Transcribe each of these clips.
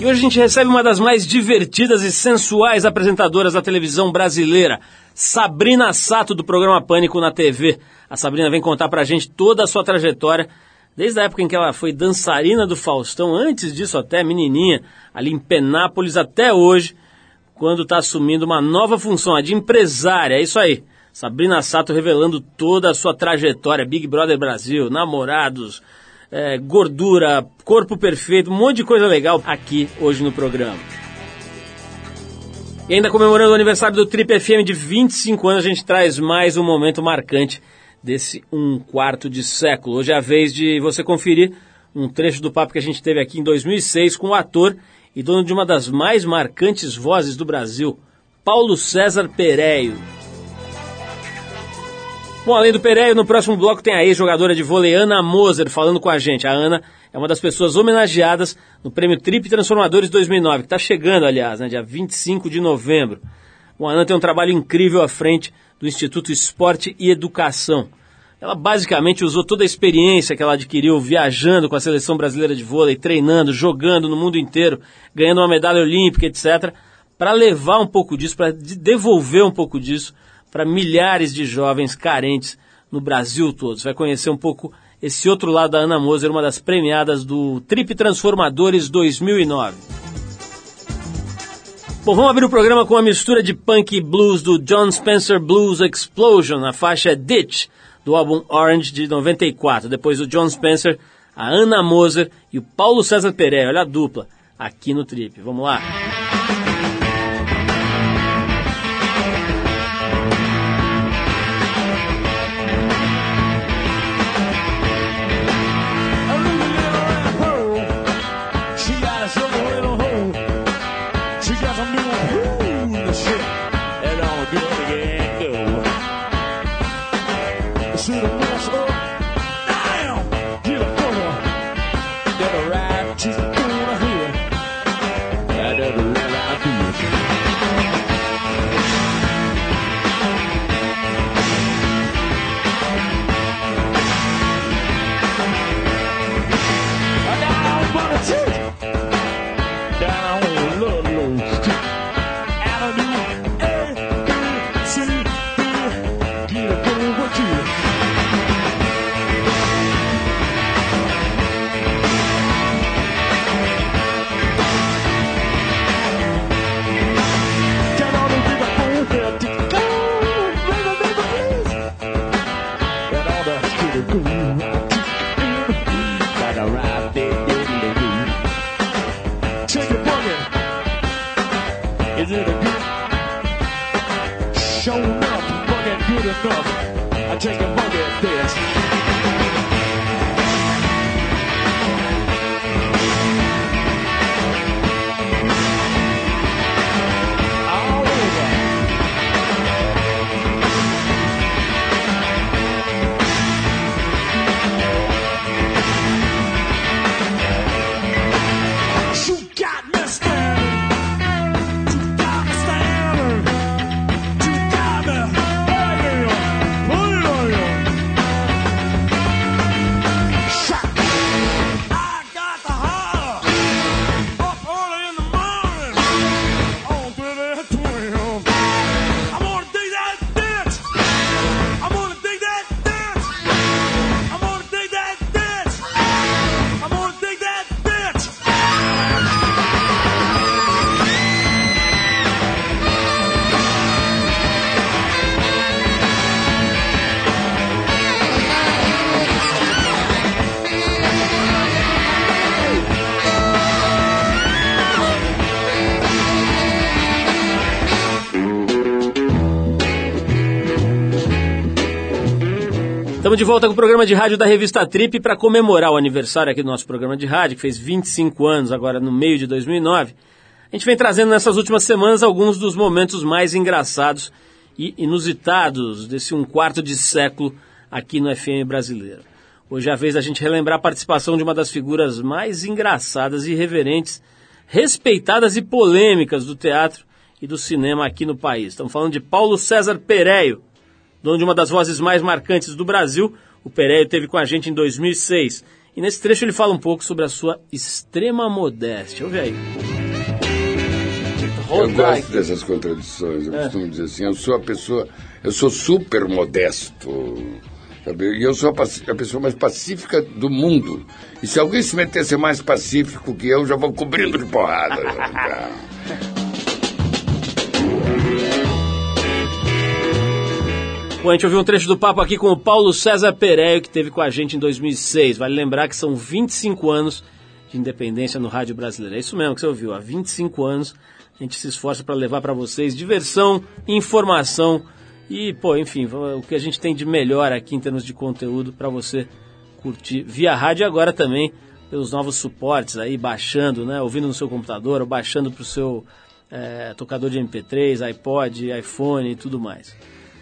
E hoje a gente recebe uma das mais divertidas e sensuais apresentadoras da televisão brasileira, Sabrina Sato, do programa Pânico na TV. A Sabrina vem contar pra gente toda a sua trajetória, desde a época em que ela foi dançarina do Faustão, antes disso até menininha, ali em Penápolis, até hoje, quando está assumindo uma nova função, a de empresária. É isso aí. Sabrina Sato revelando toda a sua trajetória, Big Brother Brasil, namorados, é, gordura, corpo perfeito, um monte de coisa legal aqui hoje no programa. E ainda comemorando o aniversário do Trip FM de 25 anos, a gente traz mais um momento marcante desse um quarto de século. Hoje é a vez de você conferir um trecho do papo que a gente teve aqui em 2006 com o ator e dono de uma das mais marcantes vozes do Brasil, Paulo César Pereio. Bom, além do Pereira, no próximo bloco tem a ex-jogadora de vôlei Ana Moser falando com a gente. A Ana é uma das pessoas homenageadas no Prêmio Trip Transformadores 2009, que está chegando, aliás, né, dia 25 de novembro. Bom, a Ana tem um trabalho incrível à frente do Instituto Esporte e Educação. Ela basicamente usou toda a experiência que ela adquiriu viajando com a seleção brasileira de vôlei, treinando, jogando no mundo inteiro, ganhando uma medalha olímpica, etc., para levar um pouco disso, para devolver um pouco disso para milhares de jovens carentes no Brasil todo. Você vai conhecer um pouco esse outro lado da Ana Moser, uma das premiadas do Trip Transformadores 2009. Bom, vamos abrir o programa com uma mistura de punk e blues do John Spencer Blues Explosion, na faixa Ditch, do álbum Orange de 94. Depois do John Spencer, a Ana Moser e o Paulo César Pereira, olha a dupla, aqui no Trip. Vamos lá. Estamos de volta com o programa de rádio da revista Trip para comemorar o aniversário aqui do nosso programa de rádio, que fez 25 anos agora no meio de 2009. A gente vem trazendo nessas últimas semanas alguns dos momentos mais engraçados e inusitados desse um quarto de século aqui no FM brasileiro. Hoje é a vez da gente relembrar a participação de uma das figuras mais engraçadas e irreverentes, respeitadas e polêmicas do teatro e do cinema aqui no país. Estamos falando de Paulo César Pereio, dono de uma das vozes mais marcantes do Brasil. O Pereio teve com a gente em 2006. E nesse trecho ele fala um pouco sobre a sua extrema modéstia. Ouve aí. Eu gosto dessas contradições. Eu é. costumo dizer assim, eu sou a pessoa, eu sou super modesto. Sabe? E eu sou a, a, pessoa mais pacífica do mundo. E se alguém se meter a ser mais pacífico que eu, já vou cobrindo de porrada. Bom, a gente ouviu um trecho do papo aqui com o Paulo César Pereio, que teve com a gente em 2006. Vale lembrar que são 25 anos de independência no rádio brasileiro. É isso mesmo que você ouviu. Há 25 anos a gente se esforça para levar para vocês diversão, informação e, pô, enfim, o que a gente tem de melhor aqui em termos de conteúdo para você curtir via rádio e agora também pelos novos suportes aí, baixando, né, ouvindo no seu computador ou baixando para o seu é, tocador de MP3, iPod, iPhone e tudo mais.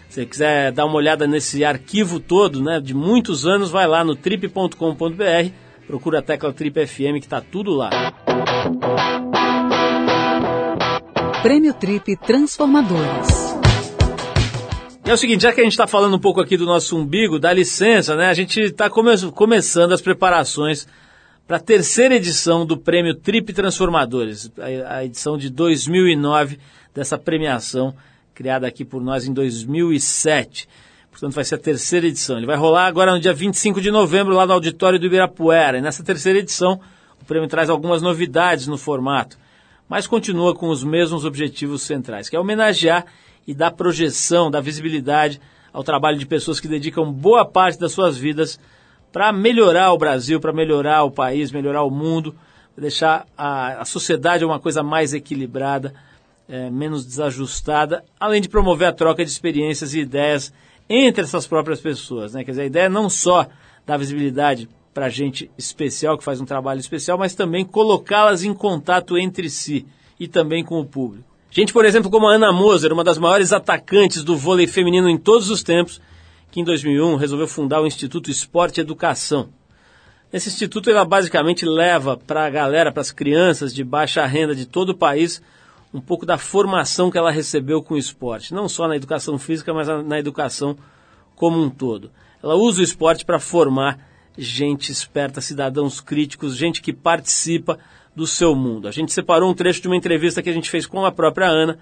Se você quiser dar uma olhada nesse arquivo todo, né, de muitos anos, vai lá no trip.com.br Procura a tecla Trip FM que está tudo lá. Prêmio Trip Transformadores. É o seguinte, já que a gente está falando um pouco aqui do nosso umbigo, dá licença, né? A gente está come começando as preparações para a terceira edição do Prêmio Trip Transformadores, a, a edição de 2009 dessa premiação criada aqui por nós em 2007. Portanto, vai ser a terceira edição. Ele vai rolar agora no dia 25 de novembro, lá no auditório do Ibirapuera. E nessa terceira edição, o prêmio traz algumas novidades no formato, mas continua com os mesmos objetivos centrais, que é homenagear e dar projeção, dar visibilidade ao trabalho de pessoas que dedicam boa parte das suas vidas para melhorar o Brasil, para melhorar o país, melhorar o mundo, deixar a, a sociedade uma coisa mais equilibrada, é, menos desajustada, além de promover a troca de experiências e ideias entre essas próprias pessoas. Né? Quer dizer, a ideia é não só dar visibilidade para gente especial que faz um trabalho especial, mas também colocá-las em contato entre si e também com o público. Gente, por exemplo, como a Ana Moser, uma das maiores atacantes do vôlei feminino em todos os tempos, que em 2001 resolveu fundar o Instituto Esporte e Educação. Esse instituto ela basicamente leva para a galera, para as crianças de baixa renda de todo o país, um pouco da formação que ela recebeu com o esporte, não só na educação física, mas na educação como um todo. Ela usa o esporte para formar gente esperta, cidadãos críticos, gente que participa do seu mundo. A gente separou um trecho de uma entrevista que a gente fez com a própria Ana,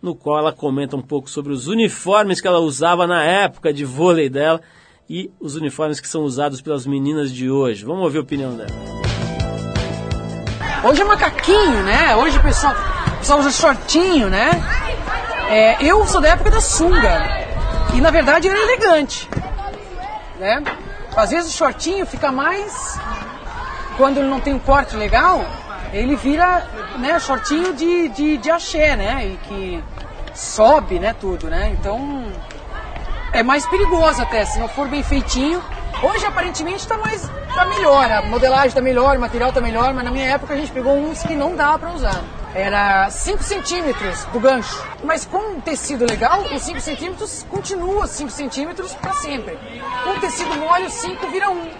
no qual ela comenta um pouco sobre os uniformes que ela usava na época de vôlei dela e os uniformes que são usados pelas meninas de hoje. Vamos ouvir a opinião dela. Hoje é macaquinho, né? Hoje o pessoal só usa shortinho, né? É, eu sou da época da sunga. E na verdade era elegante. Né? Às vezes o shortinho fica mais. Quando ele não tem um corte legal, ele vira né, shortinho de, de, de axé, né? E que sobe, né, tudo, né? Então é mais perigoso até, se não for bem feitinho. Hoje aparentemente está mais tá melhor, a modelagem está melhor, o material está melhor, mas na minha época a gente pegou uns que não dá para usar era 5 centímetros do gancho. Mas com um tecido legal, os 5 centímetros continua 5 centímetros para sempre. Com tecido mole, os 5 vira 1. Um.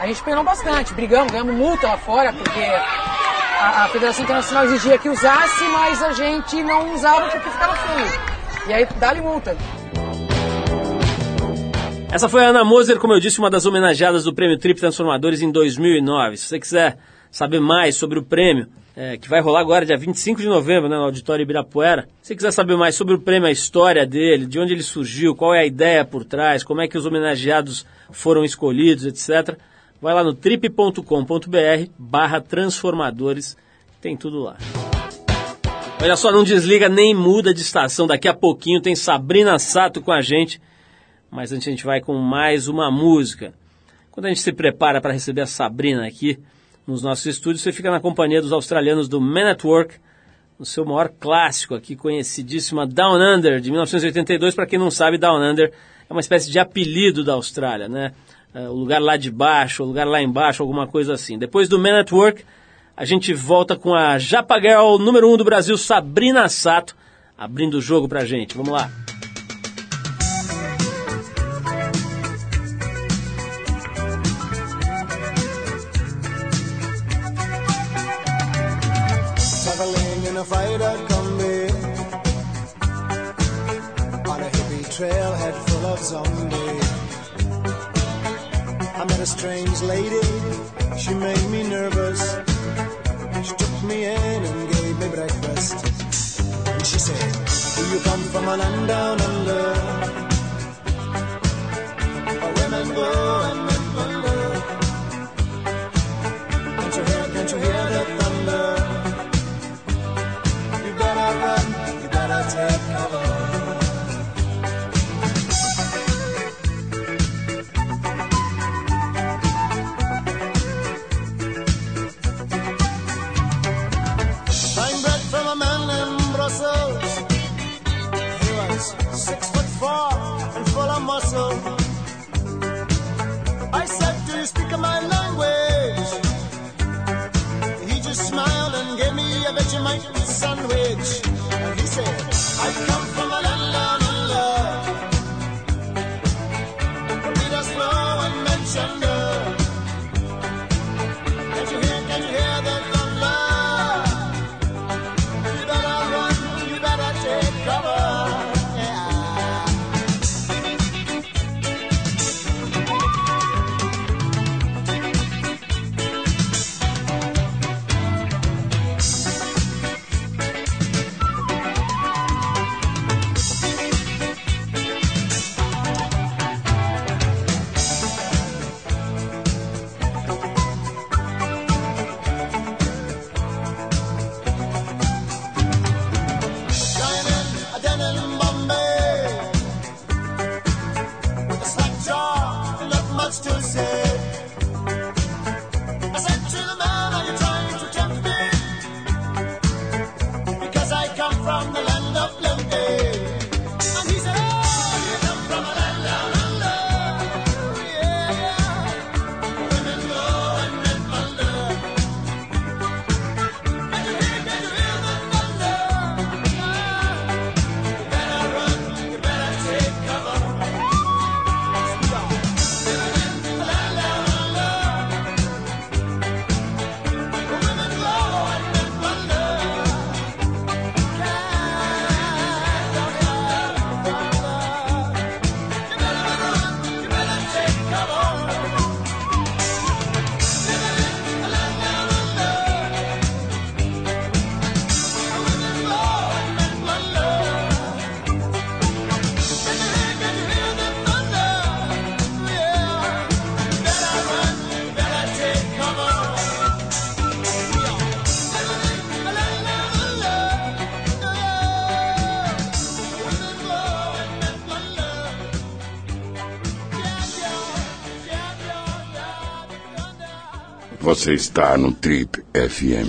A gente penou bastante, brigamos, ganhamos multa lá fora, porque a, a, Federação Internacional exigia que usasse, mas a gente não usava porque ficava feio. E aí dá-lhe multa. Essa foi a Ana Moser, como eu disse, uma das homenageadas do Prêmio Trip Transformadores em 2009. Se você quiser saber mais sobre o prêmio, é, que vai rolar agora, dia 25 de novembro, né, no Auditório Ibirapuera. Se quiser saber mais sobre o prêmio, a história dele, de onde ele surgiu, qual é a ideia por trás, como é que os homenageados foram escolhidos, etc., vai lá no trip.com.br barra transformadores, tem tudo lá. Olha só, não desliga nem muda de estação, daqui a pouquinho tem Sabrina Sato com a gente, mas antes a gente vai com mais uma música. Quando a gente se prepara para receber a Sabrina aqui, nos nossos estúdios, você fica na companhia dos australianos do Man at Work, no seu maior clássico aqui, conhecidíssima Down Under, de 1982. Para quem não sabe, Down Under é uma espécie de apelido da Austrália, né? É, o lugar lá de baixo, o lugar lá embaixo, alguma coisa assim. Depois do Man at Work, a gente volta com a Japa Girl número 1 um do Brasil, Sabrina Sato, abrindo o jogo pra gente. Vamos lá. I met a strange lady, she made me nervous. She took me in and gave me breakfast. And she said, Do you come from a land down under. Where women go and Você está no Trip FM.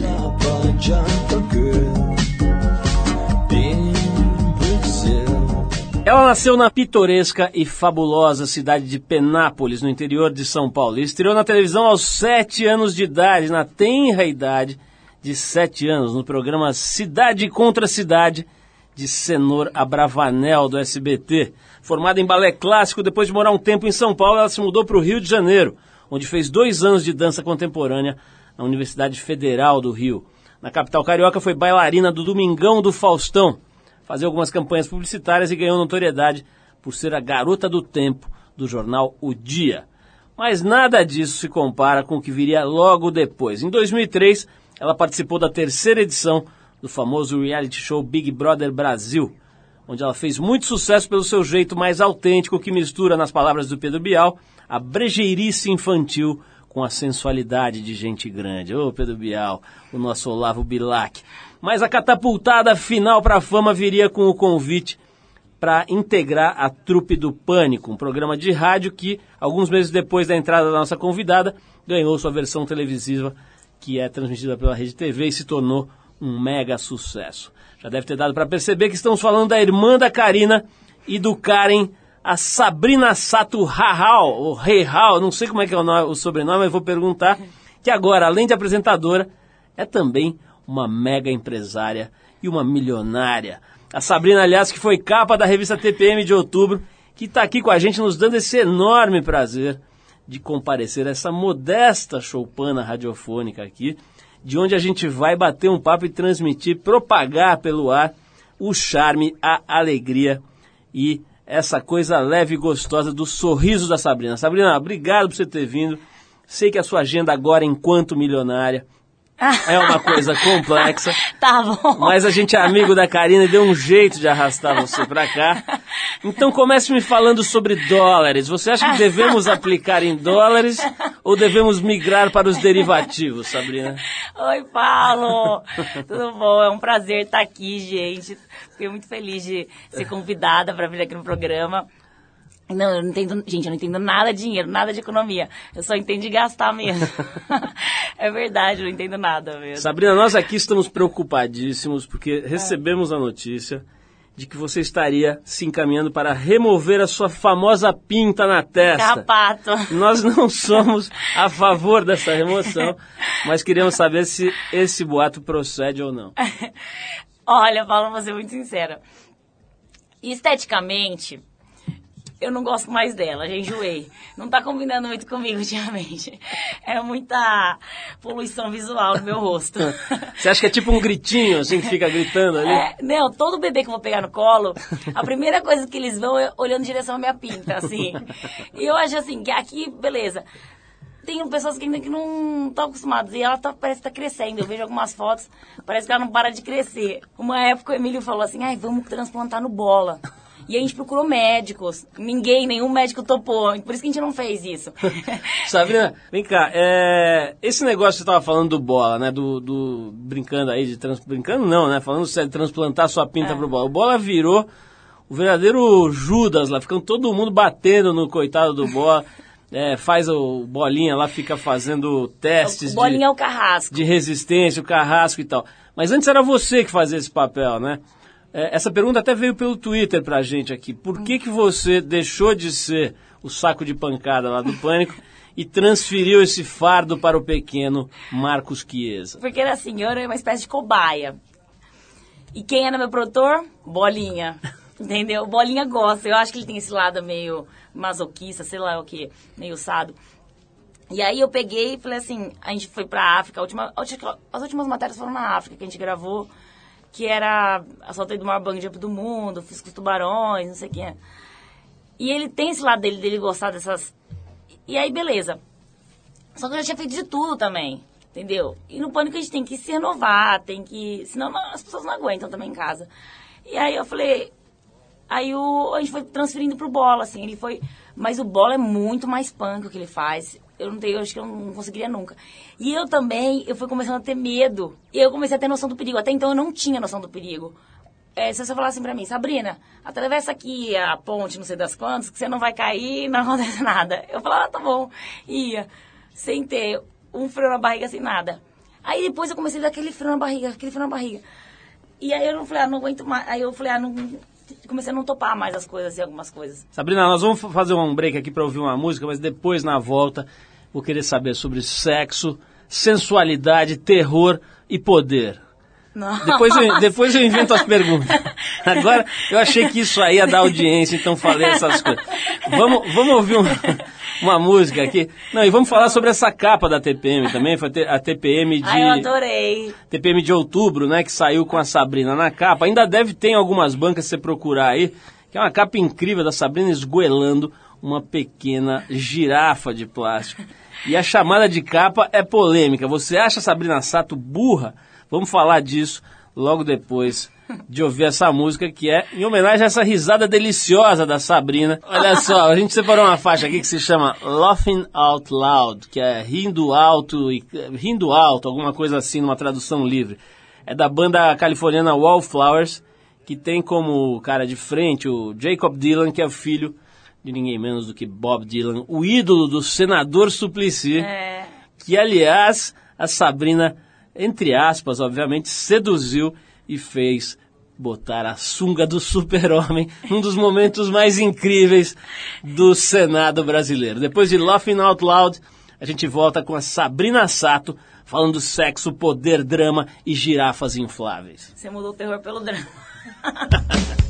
Ela nasceu na pitoresca e fabulosa cidade de Penápolis, no interior de São Paulo, e estreou na televisão aos sete anos de idade, na tenra idade de sete anos, no programa Cidade contra Cidade, de Senor Abravanel, do SBT. Formada em balé clássico, depois de morar um tempo em São Paulo, ela se mudou para o Rio de Janeiro, onde fez dois anos de dança contemporânea na Universidade Federal do Rio. Na capital carioca, foi bailarina do Domingão do Faustão, fazia algumas campanhas publicitárias e ganhou notoriedade por ser a garota do tempo do jornal O Dia. Mas nada disso se compara com o que viria logo depois. Em 2003, ela participou da terceira edição do famoso reality show Big Brother Brasil, onde ela fez muito sucesso pelo seu jeito mais autêntico que mistura, nas palavras do Pedro Bial, a brejeirice infantil com a sensualidade de gente grande. Ô Pedro Bial, o nosso Olavo Bilac. Mas a catapultada final para a fama viria com o convite para integrar a trupe do Pânico, um programa de rádio que, alguns meses depois da entrada da nossa convidada, ganhou sua versão televisiva, que é transmitida pela Rede TV e se tornou um mega sucesso. Já deve ter dado para perceber que estamos falando da irmã da Karina e do Karen, a Sabrina Sato Rahal, ou Reihal, não sei como é que é o, nome, o sobrenome, mas vou perguntar, que agora, além de apresentadora, é também uma mega empresária e uma milionária. A Sabrina, aliás, que foi capa da revista TPM de outubro, que está aqui com a gente, nos dando esse enorme prazer de comparecer a essa modesta choupana radiofônica aqui, de onde a gente vai bater um papo e transmitir, propagar pelo ar o charme, a alegria e essa coisa leve e gostosa do sorriso da Sabrina. Sabrina, obrigado por você ter vindo. Sei que a sua agenda agora, enquanto milionária, É uma coisa complexa. Tá bom. Mas a gente é amigo da Karina e deu um jeito de arrastar você pra cá. Então comece me falando sobre dólares. Você acha que devemos aplicar em dólares ou devemos migrar para os derivativos, Sabrina? Oi, Paulo! Tudo bom? É um prazer estar aqui, gente. Fiquei muito feliz de ser convidada para vir aqui no programa. Não, eu não entendo, gente, eu não entendo nada de dinheiro, nada de economia. Eu só entendo de gastar mesmo. é verdade, eu não entendo nada mesmo. Sabrina, nós aqui estamos preocupadíssimos porque recebemos a notícia de que você estaria se encaminhando para remover a sua famosa pinta na testa. Carrapato. Nós não somos a favor dessa remoção, mas queremos saber se esse boato procede ou não. Olha, Paulo, vou ser muito sincera. Esteticamente, eu não gosto mais dela, já enjoei. Não tá combinando muito comigo ultimamente. É muita poluição visual no meu rosto. Você acha que é tipo um gritinho, assim, que fica gritando ali? É, não, todo bebê que eu vou pegar no colo, a primeira coisa que eles vão é olhando em direção à minha pinta, assim. E eu acho assim, que aqui, beleza. Tem pessoas que ainda que não estão acostumadas. E ela tá, parece que tá crescendo. Eu vejo algumas fotos, parece que ela não para de crescer. Uma época o Emílio falou assim, ai, vamos transplantar no bola. E a gente procurou médicos. Ninguém, nenhum médico topou. Por isso que a gente não fez isso. Sabrina, vem cá, é, esse negócio que você estava falando do bola, né? Do, do- brincando aí de trans, brincando não, né? Falando sério, transplantar sua pinta É. pro bola. O bola virou o verdadeiro Judas lá, ficando todo mundo batendo no coitado do bola. É, faz o bolinha lá, fica fazendo testes o bolinha é de, o carrasco. de resistência, o carrasco e tal. Mas antes era você que fazia esse papel, né? É, essa pergunta até veio pelo Twitter pra gente aqui. Por que, que você deixou de ser o saco de pancada lá do Pânico e transferiu esse fardo para o pequeno Marcos Chiesa? Porque era assim, eu era uma espécie de cobaia. E quem era meu produtor? Bolinha. Entendeu? Bolinha gosta. Eu acho que ele tem esse lado meio masoquista, sei lá o que, meio sado. E aí eu peguei e falei assim, a gente foi pra África, a última, a última- as últimas matérias foram na África que a gente gravou, que era assaltei do maior bang jump do mundo, fiz com os tubarões, não sei o que. E ele tem esse lado dele, dele gostar dessas... E aí, beleza. Só que eu já tinha feito de tudo também, entendeu? E no pânico a gente tem que se renovar, tem que. Senão não- as pessoas não aguentam também em casa. E aí eu falei. Aí o, a gente foi transferindo pro bola, assim, ele foi. Mas o bola é muito mais punk o que ele faz. Eu não tenho, acho que eu não conseguiria nunca. E eu também, eu fui começando a ter medo. E eu comecei a ter noção do perigo. Até então eu não tinha noção do perigo. É, se você falar assim pra mim, Sabrina, atravessa aqui a ponte, não sei das quantas, que você não vai cair, não acontece nada. Eu falava, ah, tá bom. Ia, sem ter um frio na barriga, sem nada. Aí depois eu comecei a dar aquele frio na barriga, aquele frio na barriga. E aí eu não falei, ah, não aguento mais. Aí eu falei, ah, não. Comecei a não topar mais as coisas e algumas coisas. Sabrina, nós vamos fa- fazer um break aqui para ouvir uma música, mas depois, na volta, vou querer saber sobre sexo, sensualidade, terror e poder. Depois eu, depois eu invento as perguntas. Agora, eu achei que isso aí ia dar audiência, então falei essas coisas. Vamos, vamos ouvir um- uma música aqui. Não, e vamos falar sobre essa capa da TPM também. Foi a TPM de. Ai, eu adorei. TPM de outubro, né, que saiu com a Sabrina na capa. Ainda deve ter em algumas bancas se você procurar aí, que é uma capa incrível da Sabrina esgoelando uma pequena girafa de plástico. E a chamada de capa é polêmica. Você acha a Sabrina Sato burra? Vamos falar disso logo depois de ouvir essa música que é em homenagem a essa risada deliciosa da Sabrina. Olha só, a gente separou uma faixa aqui que se chama Laughing Out Loud, que é rindo alto e rindo alto, alguma coisa assim, numa tradução livre. É da banda californiana Wallflowers, que tem como cara de frente o Jacob Dylan, que é o filho de ninguém menos do que Bob Dylan, o ídolo do senador Suplicy É. que aliás a Sabrina, entre aspas, obviamente, seduziu e fez botar a sunga do super-homem, um dos momentos mais incríveis do Senado brasileiro. Depois de Laughing Out Loud, a gente volta com a Sabrina Sato, falando sexo, poder, drama e girafas infláveis. Você mudou o terror pelo drama.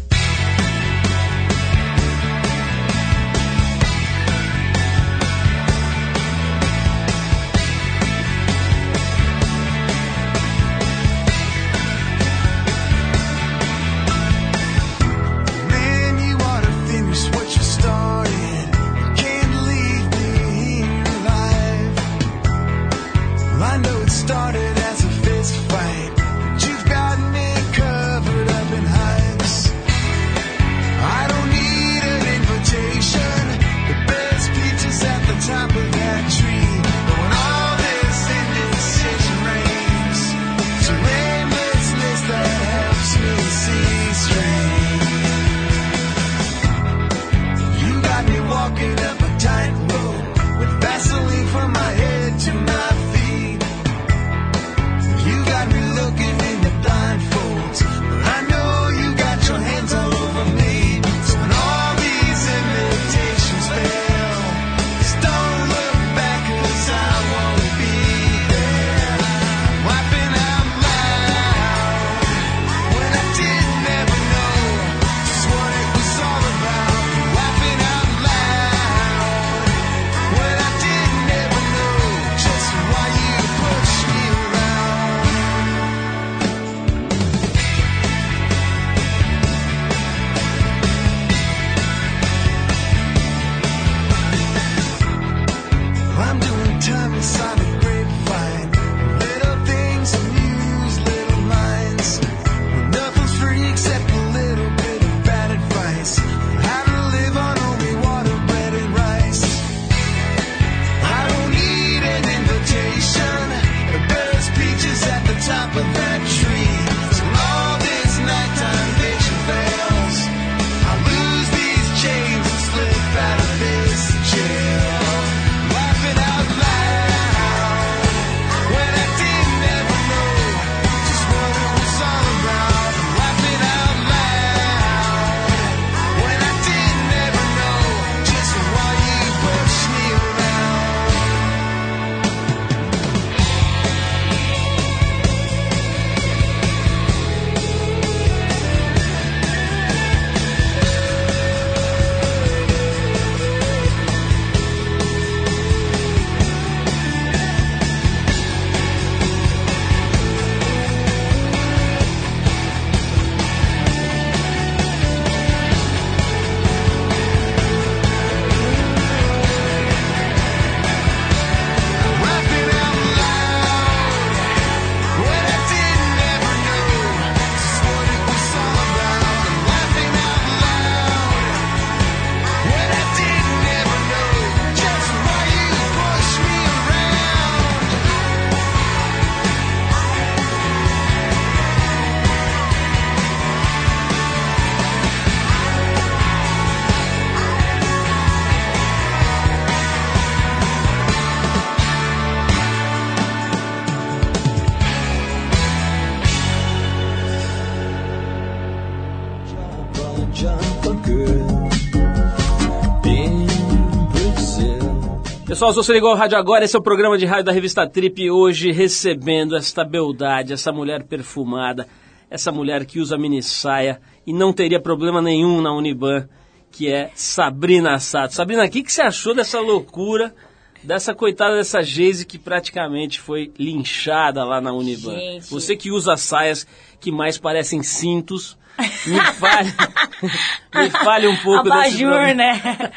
Pessoal, se você ligou ao rádio agora, esse é o programa de rádio da revista Trip. Hoje recebendo esta beldade, essa mulher perfumada, essa mulher que usa mini saia e não teria problema nenhum na Uniban, que é Sabrina Sato. Sabrina, o que, que você achou dessa loucura, dessa coitada dessa Geise que praticamente foi linchada lá na Uniban? Gente. Você que usa saias que mais parecem cintos, me fale, me fale um pouco desse Abajur, problema. né?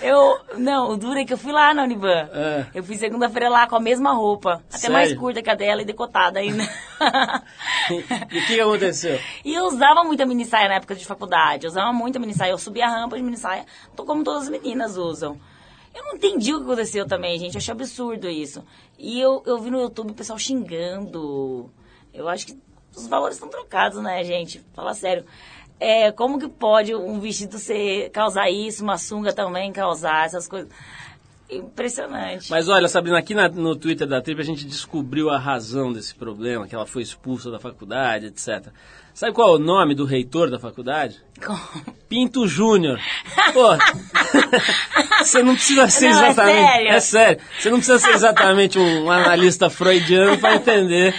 eu, não, o duro é que eu fui lá na Uniban. É. Eu fui segunda-feira lá com a mesma roupa. Até Sério? mais curta que a dela e decotada ainda. E o que, aconteceu? E eu usava muita mini saia na época de faculdade. Eu usava muita mini saia. Eu subia a rampa de mini saia, tô como todas as meninas usam. Eu não entendi o que aconteceu também, gente. Eu achei absurdo isso. E eu, eu vi no YouTube o pessoal xingando. Eu acho que os valores estão trocados, né, gente? Fala sério. É, como que pode um vestido ser, causar isso, uma sunga também causar essas coisas? Impressionante. Mas olha, Sabrina, aqui na- no Twitter da Trip a gente descobriu a razão desse problema, que ela foi expulsa da faculdade, etc. Sabe qual é o nome do reitor da faculdade? Como? Pinto Júnior. Pô, você não precisa ser Não, é exatamente. sério. É sério. Você não precisa ser exatamente um analista freudiano para entender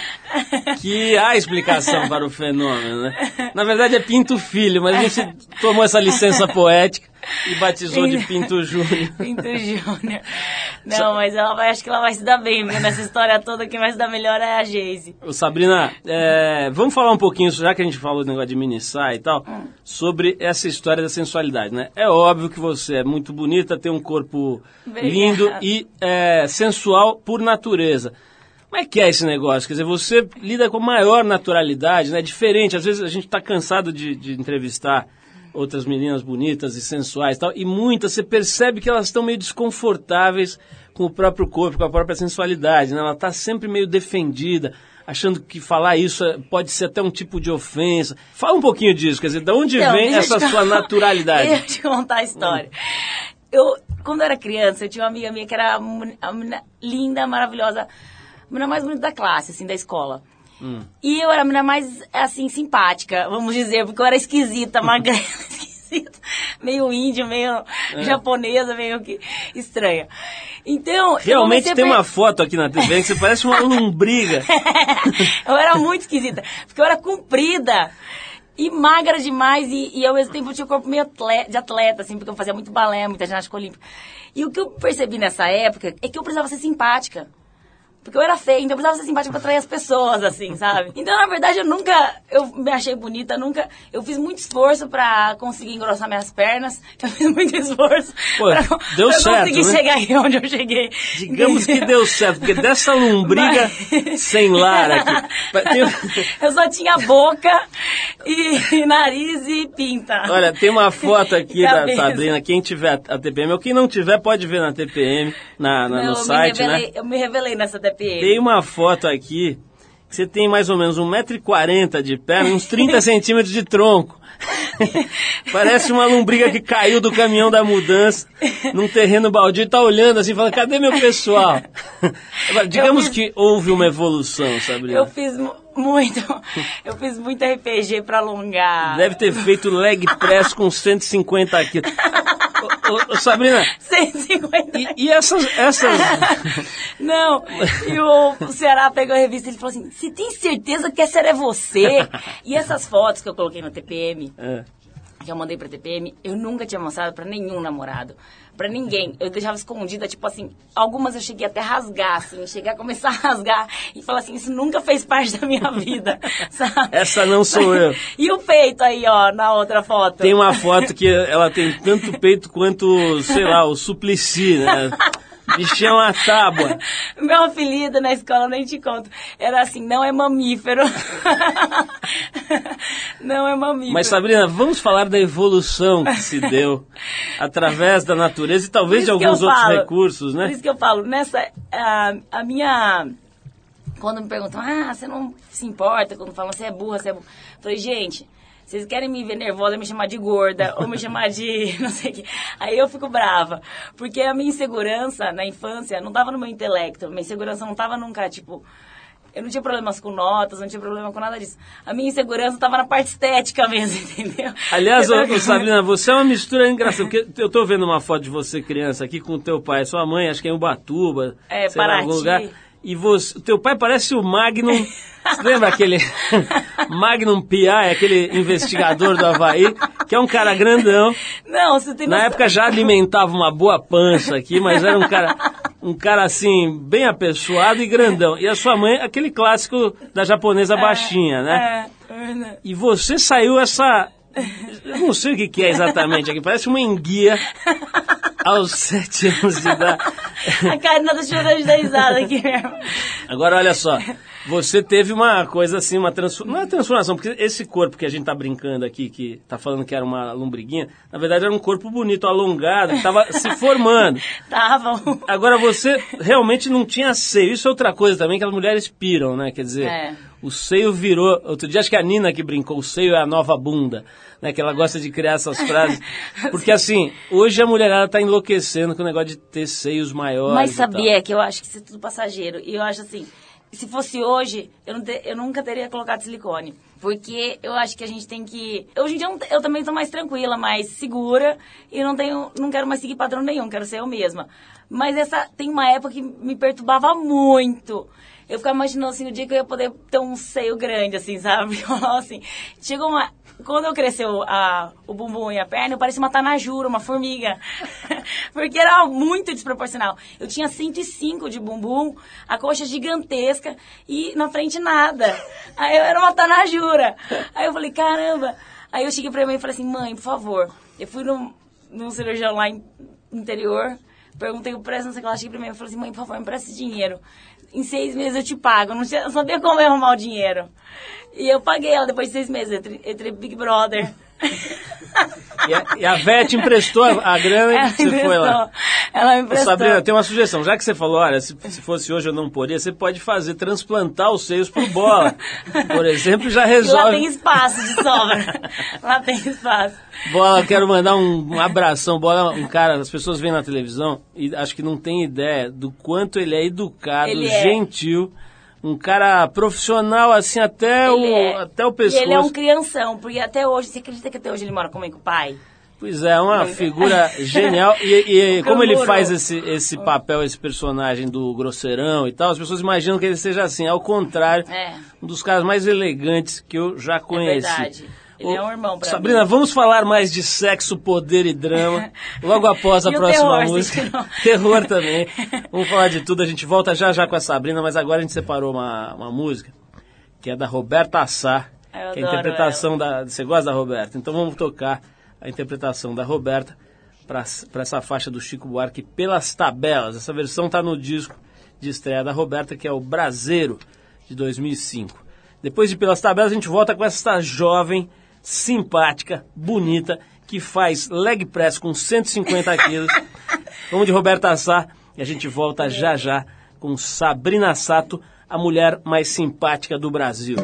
que há explicação para o fenômeno, né? Na verdade é Pinto Filho, mas a gente tomou essa licença poética e batizou de Pinto Júnior. Pinto Júnior. Não, mas ela vai, acho que ela vai se dar bem, viu? Nessa história toda, quem vai se dar melhor é a Geise. Ô, Sabrina, é, vamos falar um pouquinho, já que a gente falou do negócio de mini saia e tal, sobre essa história da sensualidade, né? É óbvio que você é muito bonita, tem um corpo Obrigada. lindo e é, sensual por natureza. Como é que é esse negócio? Quer dizer, você lida com maior naturalidade, né? Diferente, às vezes a gente está cansado de, de entrevistar outras meninas bonitas e sensuais e tal, e muitas você percebe que elas estão meio desconfortáveis com o próprio corpo, com a própria sensualidade, né? Ela está sempre meio defendida, achando que falar isso é- pode ser até um tipo de ofensa. Fala um pouquinho disso, quer dizer, de onde Então, vem essa sua contar- naturalidade? Deixa eu te contar a história. Eu, quando eu era criança, eu tinha uma amiga minha que era a menina linda, maravilhosa, a menina mais bonita da classe, assim, da escola. E eu era a menina mais, assim, simpática, vamos dizer, porque eu era esquisita, magrela, esquisita, meio índio, meio É. japonesa, meio que estranha. Então, Realmente tem per- uma foto aqui na TV que você parece uma lombriga. eu era muito esquisita. Porque eu era comprida e magra demais. E, e ao mesmo tempo eu tinha o corpo meio atle- de atleta, assim, porque eu fazia muito balé, muita ginástica olímpica. E o que eu percebi nessa época é que eu precisava ser simpática. Porque eu era feia, então eu precisava ser simpática pra atrair as pessoas, assim, sabe? Então, na verdade, eu nunca... Eu me achei bonita, nunca... Eu fiz muito esforço pra conseguir engrossar minhas pernas. Eu fiz muito esforço Pô, pra, deu pra certo, conseguir né? chegar aí onde eu cheguei. Digamos que deu certo, porque dessa lombriga Mas- sem lar aqui. Eu só tinha boca e, e nariz e pinta. Olha, tem uma foto aqui da. Sabrina. Quem tiver a TPM, ou quem não tiver, pode ver na TPM, na, na- Não, no site, me revelei, né? Eu me revelei nessa TPM. Tem uma foto aqui que você tem mais ou menos 1,40m de perna e uns 30 centímetros de tronco. Parece uma lombriga que caiu do caminhão da mudança num terreno baldio e tá olhando assim, falando, cadê meu pessoal? Agora, digamos fiz- que houve uma evolução, Sabrina. Eu fiz mu- muito, eu fiz muito RPG pra alongar. Deve ter feito leg press com 150 quilos. Ô, ô, Sabrina, 150. e, e essas, essas... Não, e o, o Ceará pegou a revista e ele falou assim: Você tem certeza que essa era você? E essas fotos que eu coloquei no TPM, É. que eu mandei pra TPM, eu nunca tinha mostrado pra nenhum namorado. Pra ninguém. Eu deixava escondida, tipo assim, algumas eu cheguei até a rasgar, assim, cheguei a começar a rasgar e falar assim, isso nunca fez parte da minha vida, sabe? Essa não sou eu. E o peito aí, ó, na outra foto. Tem uma foto que ela tem tanto peito quanto, sei lá, o Suplicy, né? Bichão a tábua. Meu apelido na escola, nem te conto. Era assim, não é mamífero. não é mamífero. Mas Sabrina, vamos falar da evolução que se deu através da natureza e Por talvez de alguns outros falo- recursos, Por né? isso que eu falo, nessa. A, a minha. Quando me perguntam, ah, você não se importa quando falam você é burra, você é burra. Eu falei, gente, vocês querem me ver nervosa, me chamar de gorda, ou me chamar de não sei o quê. Aí eu fico brava. Porque a minha insegurança na infância não tava no meu intelecto. Minha insegurança não tava nunca, tipo. Eu não tinha problemas com notas, não tinha problema com nada disso. A minha insegurança estava na parte estética mesmo, entendeu? Aliás, ô, ô, Sabrina, você é uma mistura engraçada, porque eu tô vendo uma foto de você criança aqui com o teu pai sua mãe, acho que é em Ubatuba, É, sei lá, em algum Paraty. lugar. E você, o teu pai parece o Magnum, você lembra aquele Magnum P.I., aquele investigador do Havaí, que é um cara grandão, Não, você tem na noção- época já alimentava uma boa pança aqui, mas era um cara, um cara assim, bem apessoado e grandão. E a sua mãe, aquele clássico da japonesa baixinha, né? É, é, né? E você saiu essa. Eu não sei o que, que é exatamente aqui, parece uma enguia aos sete anos de idade. A Karina tá chorando de dar risada aqui mesmo. Agora olha só, você teve uma coisa assim, uma transformação. Não é transformação, porque esse corpo que a gente tá brincando aqui, que tá falando que era uma lombriguinha, na verdade era um corpo bonito, alongado, que tava se formando. Tava. Agora você realmente não tinha seio. Isso é outra coisa também que as mulheres piram, né? Quer dizer, É. o seio virou. Outro dia acho que a Nina que brincou, o seio é a nova bunda, né? Que ela gosta de criar essas frases. Porque assim, hoje a mulherada tá enlouquecendo com o negócio de ter seios maiores. Mas sabia que eu acho que isso é tudo passageiro. E eu acho assim, se fosse hoje, eu, te- eu nunca teria colocado silicone. Porque eu acho que a gente tem que. Hoje em dia eu, também tô mais tranquila, mais segura. E não tenho. Não quero mais seguir padrão nenhum, quero ser eu mesma. Mas essa tem uma época que me perturbava muito. Eu ficava imaginando assim, o dia que eu ia poder ter um seio grande, assim, sabe? assim, chegou uma. Quando eu cresceu a, o bumbum e a perna, eu parecia uma tanajura, uma formiga. Porque era muito desproporcional. Eu tinha 105 de bumbum, a coxa gigantesca e na frente nada. Aí eu era uma tanajura. Aí eu falei, caramba. Aí eu cheguei pra mãe e falei assim, mãe, por favor. Eu fui num, num cirurgião lá em interior, perguntei o preço, não sei o que lá, cheguei pra mim e falei assim, mãe, por favor, me presta esse dinheiro. Em seis meses eu te pago. Não sabia como arrumar o dinheiro. E eu paguei ela depois de seis meses, entre, entre Big Brother. E a, e a Vete emprestou a, grana e Ela você foi lá. Ela emprestou. Sabrina, tem uma sugestão. Já que você falou, olha, se, se fosse hoje eu não poderia, você pode fazer, transplantar os seios pro bola. Por exemplo, já E lá resolve. tem espaço de sobra. lá tem espaço. Bola, quero mandar um, um abração. Bola, um cara, as pessoas veem na televisão e acho que não tem ideia do quanto ele é educado, Ele é. Um cara profissional, assim, até, o, é- até o pescoço. ele é um crianção, porque até hoje, você acredita que até hoje ele mora com a mãe e com o pai? Pois é, uma figura genial. E, e como ele faz esse, esse papel, esse personagem do grosseirão e tal, as pessoas imaginam que ele seja assim. Ao contrário, É. um dos caras mais elegantes que eu já conheci. verdade. Ele é um irmão pra Sabrina, mim. vamos falar mais de sexo, poder e drama logo após a próxima terror, música. terror também. Vamos falar de tudo, a gente volta já já com a Sabrina, mas agora a gente separou uma, uma música que é da Roberta Eu que é a interpretação da. Você gosta da Roberta? Então vamos tocar a interpretação da Roberta para essa faixa do Chico Buarque pelas tabelas. Essa versão está no disco de estreia da Roberta, que é o Braseiro de 2005. Depois de Pelas Tabelas, a gente volta com essa jovem, simpática, bonita, que faz leg press com 150 quilos. Vamos de Roberta Sá e a gente volta já já com Sabrina Sato, a mulher mais simpática do Brasil.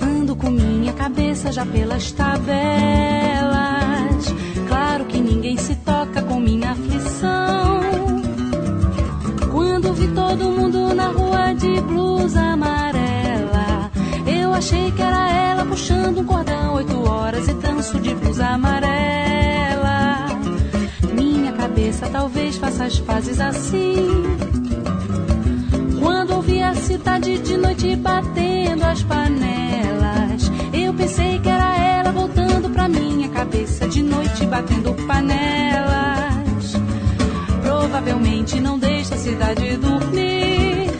Ando com minha cabeça já pelas tabelas. Todo mundo na rua de blusa amarela, eu achei que era ela puxando um cordão oito horas e tranço de blusa amarela. Minha cabeça talvez faça as pazes assim. Quando ouvi a cidade de noite batendo as panelas, eu pensei que era ela voltando pra minha cabeça de noite batendo panelas. Provavelmente não deixa a cidade dormir.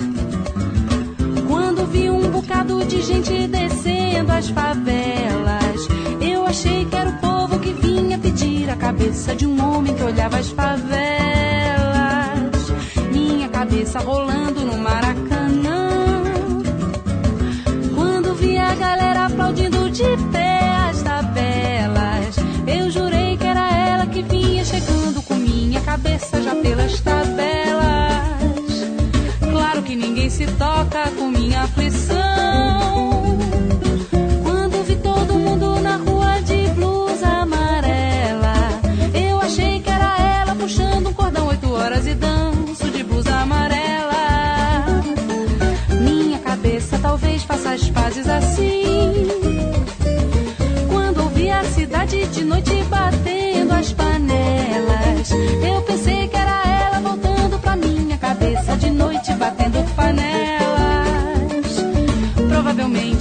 Quando vi um bocado de gente descendo as favelas, eu achei que era o povo que vinha pedir a cabeça de um homem que olhava as favelas. Minha cabeça rolando no Maracanã. Quando vi a galera aplaudindo de pé as tabelas, pelas tabelas. Claro que ninguém se toca com minha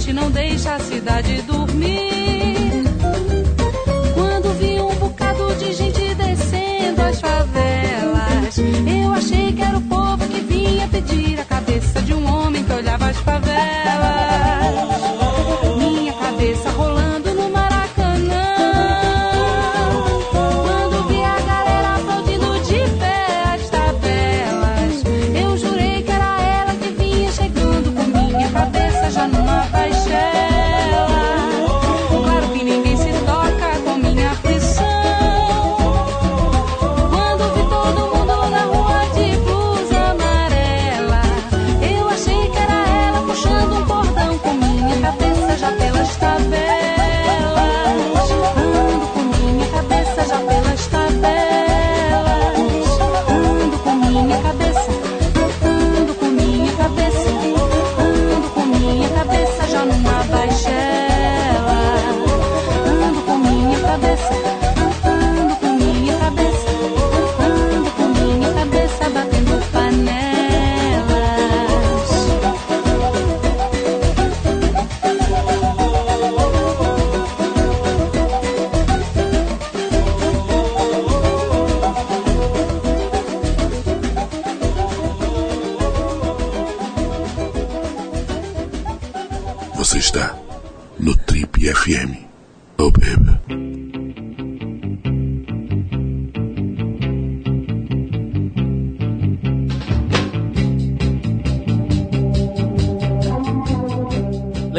Provavelmente não deixa a cidade dormir.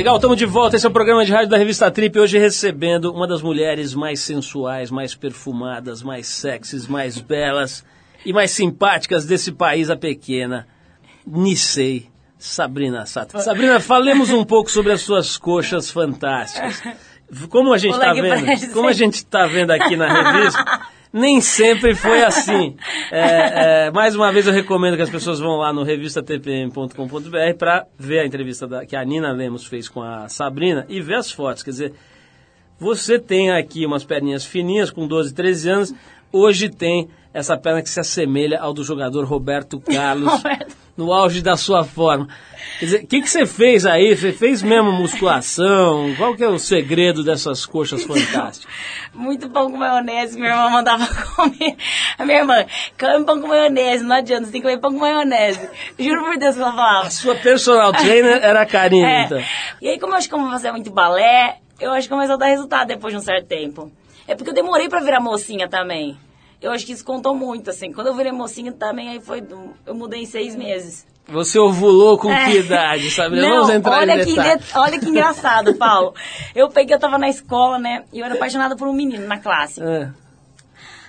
Legal, estamos de volta. Esse é o programa de rádio da revista Trip. Hoje recebendo uma das mulheres mais sensuais, mais perfumadas, mais sexys, mais belas e mais simpáticas desse país, a pequena Nisei Sabrina Sato. Sabrina, falemos um pouco sobre as suas coxas fantásticas. Como a gente está vendo, como a gente está vendo aqui na revista, nem sempre foi assim. É, é, mais uma vez eu recomendo que as pessoas vão lá no revistatpm.com.br para ver a entrevista da- que a Nina Lemos fez com a Sabrina e ver as fotos. Quer dizer, você tem aqui umas perninhas fininhas com 12, 13 anos. Hoje tem essa perna que se assemelha ao do jogador Roberto Carlos Roberto. no auge da sua forma. Quer dizer, o que, que você fez aí? Você fez mesmo musculação? Qual que é o segredo dessas coxas fantásticas? Muito pão com maionese, que minha irmã mandava comer. A minha irmã, come pão com maionese, não adianta, você tem que comer pão com maionese. Juro por Deus que ela falava. A sua personal trainer era a Karine, É. então. E aí, como eu acho que eu vou fazer muito balé, eu acho que começou a dar resultado depois de um certo tempo. É porque eu demorei pra virar mocinha também. Eu acho que isso contou muito, assim. Quando eu virei mocinha também, aí foi... Eu mudei em seis meses. Você ovulou com É. que idade, sabe? Não, Vamos entrar olha em que, olha que engraçado, Paulo. Eu peguei, eu tava na escola, né? E eu era apaixonada por um menino na classe. É.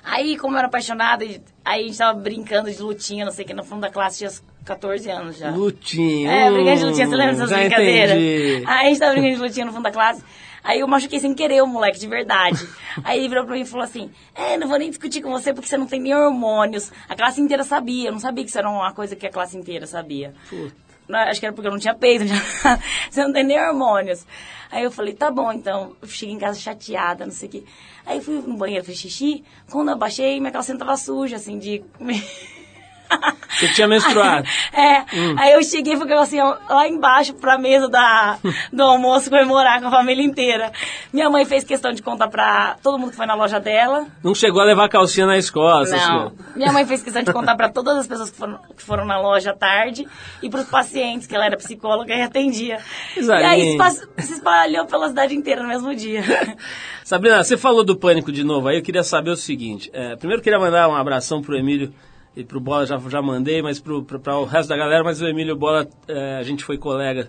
Aí, como eu era apaixonada, aí a gente tava brincando de lutinha, não sei o que, no fundo da classe tinha uns 14 anos já. Lutinha. É, brincando de lutinha, você lembra dessas já brincadeiras? entendi. Aí a gente tava brincando de lutinha no fundo da classe. Aí eu machuquei sem querer o moleque, de verdade. Aí ele virou pra mim e falou assim: É, não vou nem discutir com você porque você não tem nem hormônios. A classe inteira sabia, eu não sabia que isso era uma coisa que a classe inteira sabia. Não, Acho que era porque eu não tinha peito, não tinha- você não tem nem hormônios. Aí eu falei, tá bom, então. Eu cheguei em casa chateada, não sei o quê. Aí eu fui no banheiro, fiz xixi. Quando eu abaixei, minha calcinha tava suja, assim, de... Você tinha menstruado. É, Hum. aí eu cheguei e fui assim, lá embaixo pra mesa da, do almoço comemorar com a família inteira. Minha mãe fez questão de contar pra todo mundo que foi na loja dela. Não chegou a levar calcinha na escola, Não. Minha mãe fez questão de contar pra todas as pessoas que foram, que foram na loja à tarde e pros pacientes, que ela era psicóloga e atendia. Isarinha. E aí se, espalhou pela cidade inteira no mesmo dia. Sabrina, você falou do pânico de novo aí, eu queria saber o seguinte. é, primeiro eu queria mandar um abração pro Emílio e pro Bola, já, já mandei, mas pra o resto da galera, mas o Emílio Bola, é, a gente foi colega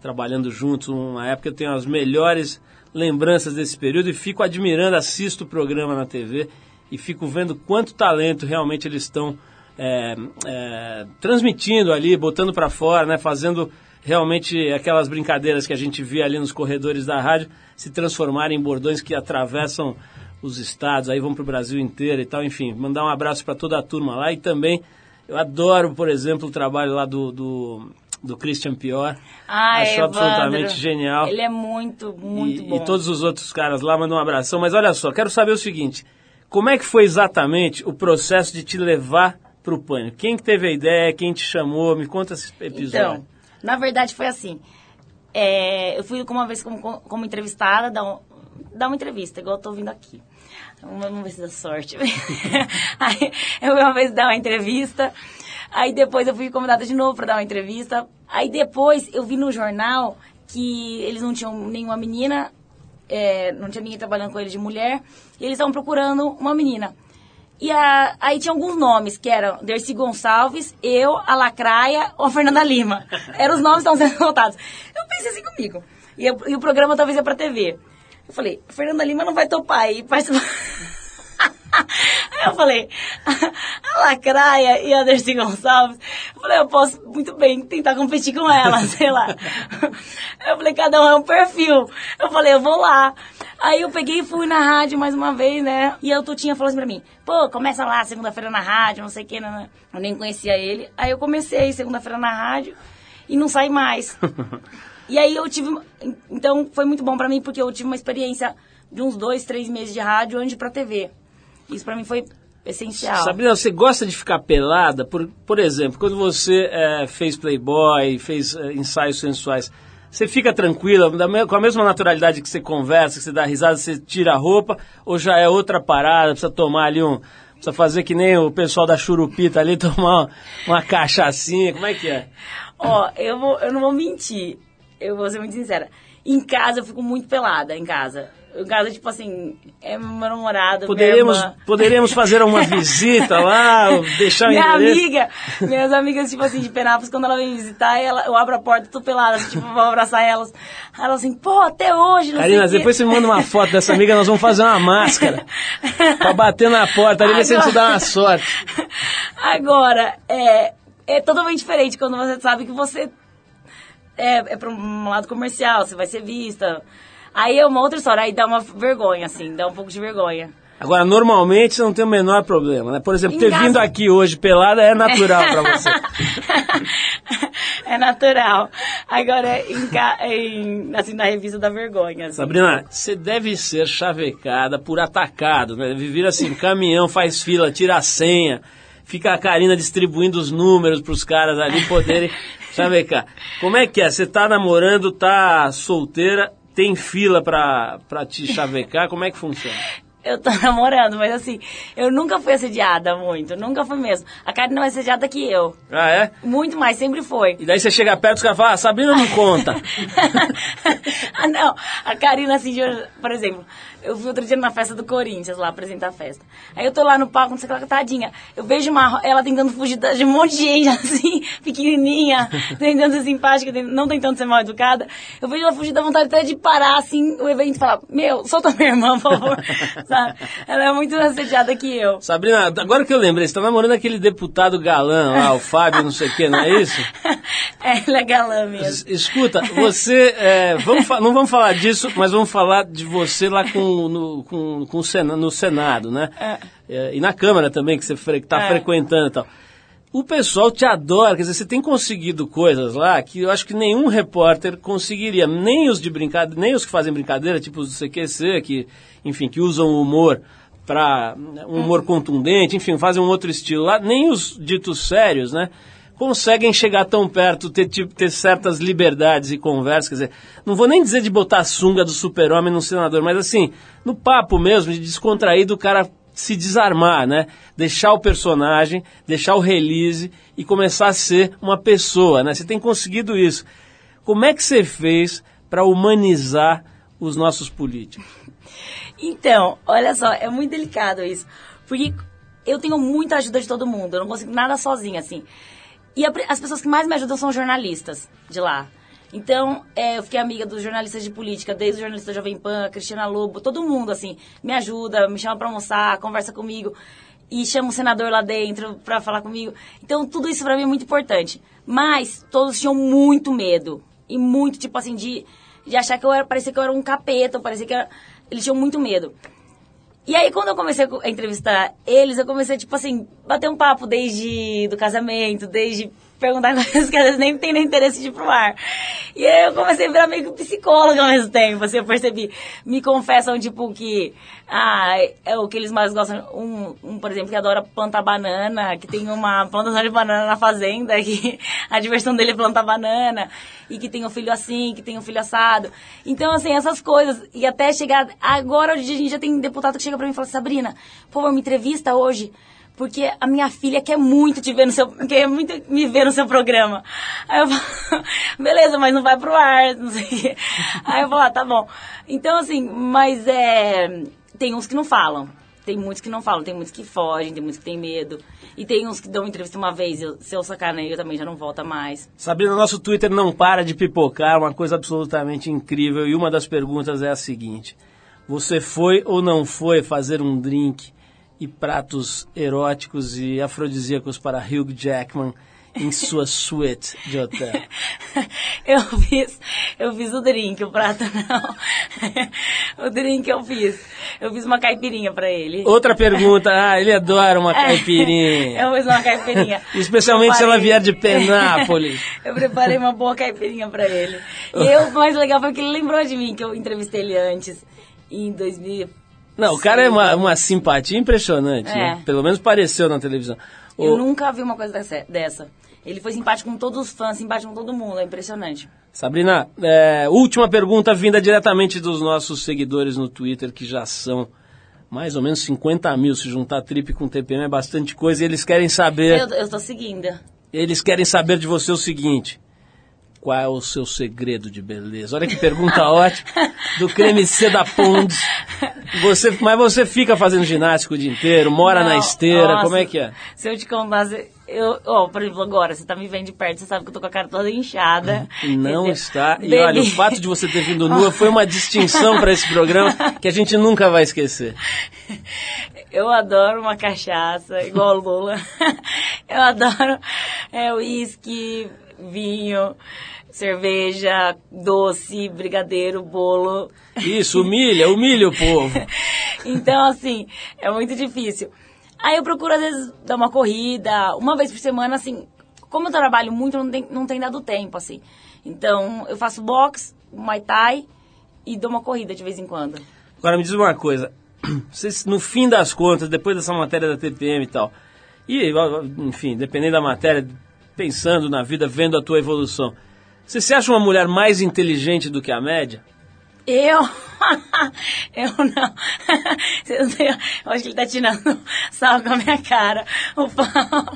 trabalhando juntos uma época, eu tenho as melhores lembranças desse período e fico admirando, assisto o programa na TV e fico vendo quanto talento realmente eles estão é, é, transmitindo ali, botando para fora, né, fazendo realmente aquelas brincadeiras que a gente via ali nos corredores da rádio se transformarem em bordões que atravessam os estados, aí vão para o Brasil inteiro e tal, enfim, mandar um abraço para toda a turma lá e também eu adoro, por exemplo, o trabalho lá do, do do Christian Pior. Ah, Acho Evandro. absolutamente genial. Ele é muito, muito e, bom. e todos os outros caras lá mandam um abração. Mas olha só, quero saber o seguinte: como é que foi exatamente o processo de te levar pro pânico? Quem que teve a ideia? Quem te chamou? Me conta esse episódio. Então, na verdade foi assim. É, eu fui uma vez como, como entrevistada, dar, um- dar uma entrevista, igual eu tô vindo aqui. Vamos, ver se dá sorte. aí, eu uma vez dar uma entrevista, aí depois eu fui convidada de novo para dar uma entrevista. Aí depois eu vi no jornal que eles não tinham nenhuma menina, é, não tinha ninguém trabalhando com eles de mulher, e eles estavam procurando uma menina. E a- aí tinha alguns nomes, que eram Dercy Gonçalves, eu, a Lacraia ou a Fernanda Lima. Eram os nomes que estavam sendo votados. Eu pensei assim comigo. E, eu- e o programa talvez ia pra TV. Eu falei, Fernanda Lima não vai topar aí. Aí eu falei, a Lacraia e a Dercy Gonçalves. Eu falei, eu posso muito bem tentar competir com ela, sei lá. Eu falei, cada um é um perfil. Eu falei, eu vou lá. Aí eu peguei e fui na rádio mais uma vez, né? E a Tutinha falou assim pra mim, pô, começa lá segunda-feira na rádio, não sei o que, né? Eu nem conhecia ele. Aí eu comecei segunda-feira na rádio e não saí mais. E aí eu tive. Então foi muito bom pra mim, porque eu tive uma experiência de uns dois, três meses de rádio antes pra TV. Isso pra mim foi essencial. Sabrina, você gosta de ficar pelada? Por, por exemplo, quando você eh, fez Playboy, fez eh, ensaios sensuais, você fica tranquila, com a mesma naturalidade que você conversa, que você dá risada, você tira a roupa, ou já é outra parada, precisa tomar ali um. Precisa fazer que nem o pessoal da churupita ali, tomar uma, uma cachaçinha, como é que é? Ó, eu, vou, eu não vou mentir. Eu vou ser muito sincera. Em casa eu fico muito pelada, em casa. Em casa, tipo assim, é meu namorado, Poderíamos, minha irmã. poderíamos fazer uma visita lá, deixar Minha amiga, minhas amigas, tipo assim, de Penápolis, quando ela vem visitar, ela, eu abro a porta, tô pelada, tipo, vou abraçar elas. Aí Ela assim, pô, até hoje, não Karina, depois você me manda uma foto dessa amiga, nós vamos fazer uma máscara. pra bater na porta ali, ver se a gente dá uma sorte. Agora, é, é totalmente diferente quando você sabe que você é, é para um lado comercial, você vai ser vista. Aí é uma outra história, aí dá uma vergonha, assim, dá um pouco de vergonha. Agora, normalmente você não tem o menor problema, né? Por exemplo, ter vindo aqui hoje pelada é natural pra você. é natural. Agora, em, em, assim, na revista da vergonha. Assim. Sabrina, você deve ser chavecada por atacado, né? Vir assim, caminhão, faz fila, tira a senha, fica a Karina distribuindo os números pros caras ali poderem chavecar. Como é que é? Você tá namorando, tá solteira, tem fila pra te chavecar? Como é que funciona? Eu tô namorando, mas assim, eu nunca fui assediada muito, nunca fui mesmo. A Karina é mais assediada que eu. Ah, é? Muito mais, sempre foi. E daí você chega perto e os caras falam, ah, Sabrina não conta. ah, não. A Karina, assim, por exemplo, eu fui outro dia na festa do Corinthians, lá, apresentar a festa. Aí eu tô lá no palco, não sei o que lá, tadinha. Eu vejo uma, ela tentando fugir de um monte de gente, assim, pequenininha, tentando ser simpática, não tentando ser mal educada. Eu vejo ela fugir da vontade até de parar, assim, o evento e falar, meu, solta minha irmã, por favor. Sabe? Ela é muito assediada que eu. Sabrina, agora que eu lembrei, você tá namorando aquele deputado galã lá, o Fábio, não sei o que, não é isso? É, ela é galã mesmo. Es- Escuta, você. é, vamos não vamos falar disso, mas vamos falar de você lá com, no, com, com o Sena- no Senado, né? É, e na Câmara também, que você fre, tá É. frequentando e tal. O pessoal te adora, quer dizer, você tem conseguido coisas lá que eu acho que nenhum repórter conseguiria, nem os de brincadeira, nem os que fazem brincadeira, tipo os do CQC, que, enfim, que usam o humor para um humor contundente, enfim, fazem um outro estilo lá, nem os ditos sérios, né? Conseguem chegar tão perto, ter, tipo, ter certas liberdades e conversas, quer dizer, não vou nem dizer de botar a sunga do super-homem no senador, mas assim, no papo mesmo, de descontrair do cara se desarmar, né? Deixar o personagem, deixar o release e começar a ser uma pessoa, né? Você tem conseguido isso. Como é que você fez para humanizar os nossos políticos? Então, olha só, é muito delicado isso. Porque eu tenho muita ajuda de todo mundo, eu não consigo nada sozinha, assim. E a as pessoas que mais me ajudam são jornalistas de lá. Então, é, eu fiquei amiga dos jornalistas de política, desde o jornalista Jovem Pan, Cristina Lobo, todo mundo, assim, me ajuda, me chama pra almoçar, conversa comigo. E chama o senador lá dentro pra falar comigo. Então, tudo isso pra mim é muito importante. Mas, todos tinham muito medo. E muito, tipo assim, de, de achar que eu era, parecia que eu era um capeta, parecia que era, eles tinham muito medo. E aí, quando eu comecei a entrevistar eles, eu comecei, tipo assim, bater um papo desde do casamento, desde perguntar coisas que às vezes nem tem nem interesse de ir pro ar. E aí eu comecei a virar meio que psicóloga ao mesmo tempo, assim, eu percebi. Me confessam, tipo, que ah, é o que eles mais gostam. Um, um, por exemplo, que adora plantar banana, que tem uma plantação de banana na fazenda, que a diversão dele é plantar banana, e que tem um filho assim, que tem um filho assado. Então, assim, essas coisas. E até chegar. Agora, hoje, a gente já tem deputado que chega pra mim e fala: Sabrina, por favor, me entrevista hoje porque a minha filha quer muito te ver no seu, quer muito me ver no seu programa. Aí eu falo, beleza, mas não vai pro ar, não sei o quê. Aí eu falo, ah, tá bom. Então, assim, mas é, tem uns que não falam. Tem muitos que não falam, tem muitos que fogem, tem muitos que têm medo. E tem uns que dão entrevista uma vez, eu, se eu sacaneio, também já não volta mais. Sabrina, nosso Twitter não para de pipocar, uma coisa absolutamente incrível. E uma das perguntas é a seguinte: Você foi ou não foi fazer um drink e pratos eróticos e afrodisíacos para Hugh Jackman em sua suíte de hotel? eu fiz, eu fiz o drink, o prato não. o drink eu fiz. Eu fiz uma caipirinha pra ele. Outra pergunta, ah, ele adora uma caipirinha. eu fiz uma caipirinha. Especialmente se ela Preparei. vier de Penápolis. eu preparei uma boa caipirinha pra ele. E eu, o mais legal foi que ele lembrou de mim, que eu entrevistei ele antes, em 2000. Não, o cara é uma, uma simpatia impressionante, né? É. Pelo menos pareceu na televisão. Eu nunca vi uma coisa dessa- dessa. Ele foi simpático com todos os fãs, simpático com todo mundo, é impressionante. Sabrina, é, última pergunta vinda diretamente dos nossos seguidores no Twitter, que já são mais ou menos 50 mil. Se juntar trip com TPM é bastante coisa. E eles querem saber, Eu, eu tô seguindo. eles querem saber de você o seguinte: qual é o seu segredo de beleza? Olha que pergunta ótima do creme C da Ponds. Você, mas você fica fazendo ginástica o dia inteiro, mora na Não, esteira, nossa, como é que é? Se eu te contasse, eu, ó, por exemplo, agora, você tá me vendo de perto, você sabe que eu tô com a cara toda inchada. Não entendeu? está. E Bebi- olha, o fato de você ter vindo nua foi uma distinção para esse programa que a gente nunca vai esquecer. Eu adoro uma cachaça, igual Lula. Eu adoro é, uísque, vinho, cerveja, doce, brigadeiro, bolo. Isso, humilha, humilha o povo. Então, assim, é muito difícil. Aí eu procuro, às vezes, dar uma corrida, uma vez por semana, assim. Como eu trabalho muito, não tem, não tem dado tempo, assim. Então, eu faço boxe, muay thai e dou uma corrida de vez em quando. Agora me diz uma coisa. Vocês, no fim das contas, depois dessa matéria da TPM e tal, e, enfim, dependendo da matéria, pensando na vida, vendo a tua evolução, você se acha uma mulher mais inteligente do que a média? Eu? eu não. Eu acho que ele tá tirando sal com a minha cara. O pau.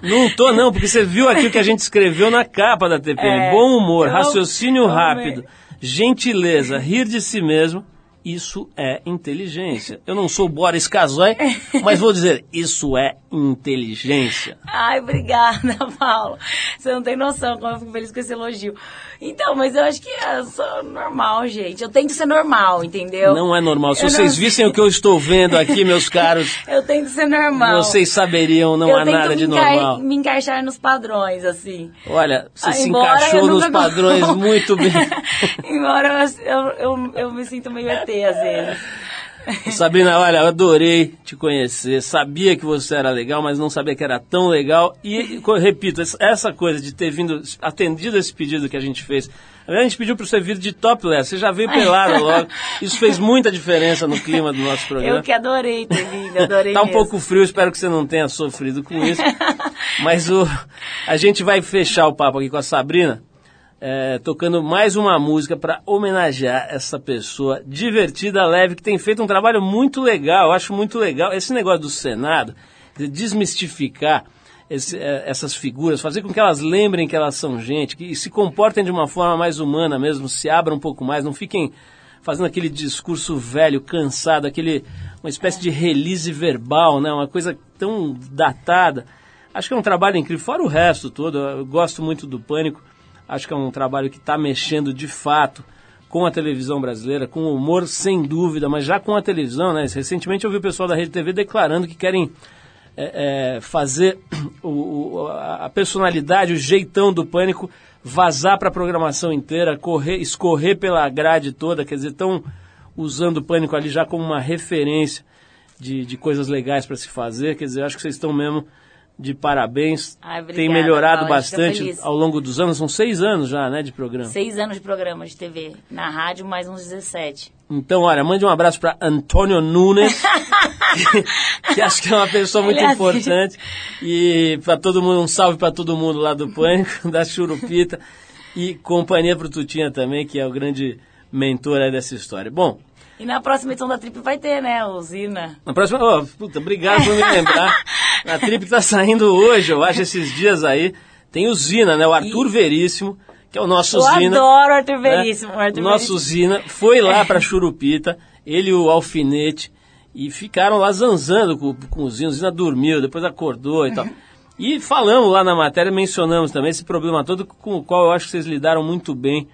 Não tô não, porque você viu aqui o que a gente escreveu na capa da TPM. É, Bom humor, raciocínio rápido, gentileza, rir de si mesmo. Isso é inteligência. Eu não sou Boris Casoy, mas vou dizer, isso é inteligência. Ai, obrigada, Paulo. Você não tem noção como eu fico feliz com esse elogio. Então, mas eu acho que eu sou normal, gente. Eu tento ser normal, entendeu? Não é normal. Se Eu vocês vissem o que eu estou vendo aqui, meus caros, Eu tento ser normal. vocês saberiam, não eu há nada de encar- normal. me encaixar nos padrões, assim. Olha, você Ah, se encaixou nos padrões muito bem. Embora eu, eu, eu, eu me sinto meio ET às vezes. Sabrina, olha, eu adorei te conhecer. Sabia que você era legal, mas não sabia que era tão legal. E, repito, essa- coisa de ter vindo, atendido esse pedido que a gente fez. A gente pediu para você vir de topless, você já veio pelada logo. Isso fez muita diferença no clima do nosso programa. Eu que adorei ter vindo, adorei Tá um mesmo. pouco frio, espero que você não tenha sofrido com isso. Mas o, a gente vai fechar o papo aqui com a Sabrina, é, tocando mais uma música para homenagear essa pessoa divertida, leve, que tem feito um trabalho muito legal. Eu acho muito legal esse negócio do Senado, de desmistificar esse, é, essas figuras, fazer com que elas lembrem que elas são gente, que se comportem de uma forma mais humana mesmo, se abram um pouco mais, não fiquem fazendo aquele discurso velho, cansado, aquele uma espécie de release verbal, né? Uma coisa tão datada. Acho que é um trabalho incrível. Fora o resto todo, eu gosto muito do Pânico. Acho que é um trabalho que está mexendo de fato com a televisão brasileira, com o humor sem dúvida, mas já com a televisão, né? Recentemente eu vi o pessoal da Rede TV declarando que querem é, é, fazer o- o- a personalidade, o jeitão do pânico vazar para a programação inteira, correr, escorrer pela grade toda, quer dizer, estão usando o pânico ali já como uma referência de, de coisas legais para se fazer, quer dizer, acho que vocês estão mesmo de parabéns. Ai, obrigada, Tem melhorado Paulo, bastante ao longo dos anos. São seis anos já, né, de programa. Seis anos de programa de TV. Na rádio, mais uns 17. Então, olha, mande um abraço para Antônio Nunes, que, que acho que é uma pessoa muito Ele importante. E para todo mundo, um salve para todo mundo lá do Pânico, da Churupita. E companhia pro Tutinha também, que é o grande mentor dessa história. Bom, E na próxima edição da Trip vai ter, né, Usina. na próxima. ó, puta, obrigado por me lembrar. A trip tá saindo hoje, eu acho, esses dias aí. Tem o Zina, né? O Arthur Veríssimo, que é o nosso Eu Zina. adoro o Arthur né? Veríssimo. o Arthur Nosso Veríssimo. Zina foi lá pra Churupita, ele e o Alfinete, e ficaram lá zanzando com, com o Zina. O Zina dormiu, depois acordou e tal. E falamos lá na matéria, mencionamos também esse problema todo com o qual eu acho que vocês lidaram muito bem.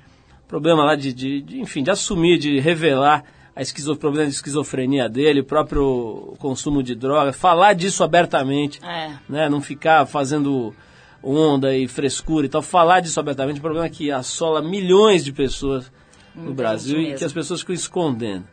Problema lá de, de- de, enfim, de assumir, de revelar a esquizo, problema de esquizofrenia dele, o próprio consumo de droga, falar disso abertamente É. né? Não ficar fazendo onda e frescura e tal. Falar disso abertamente é um problema que assola milhões de pessoas no Brasil gente e que mesmo. as pessoas ficam escondendo.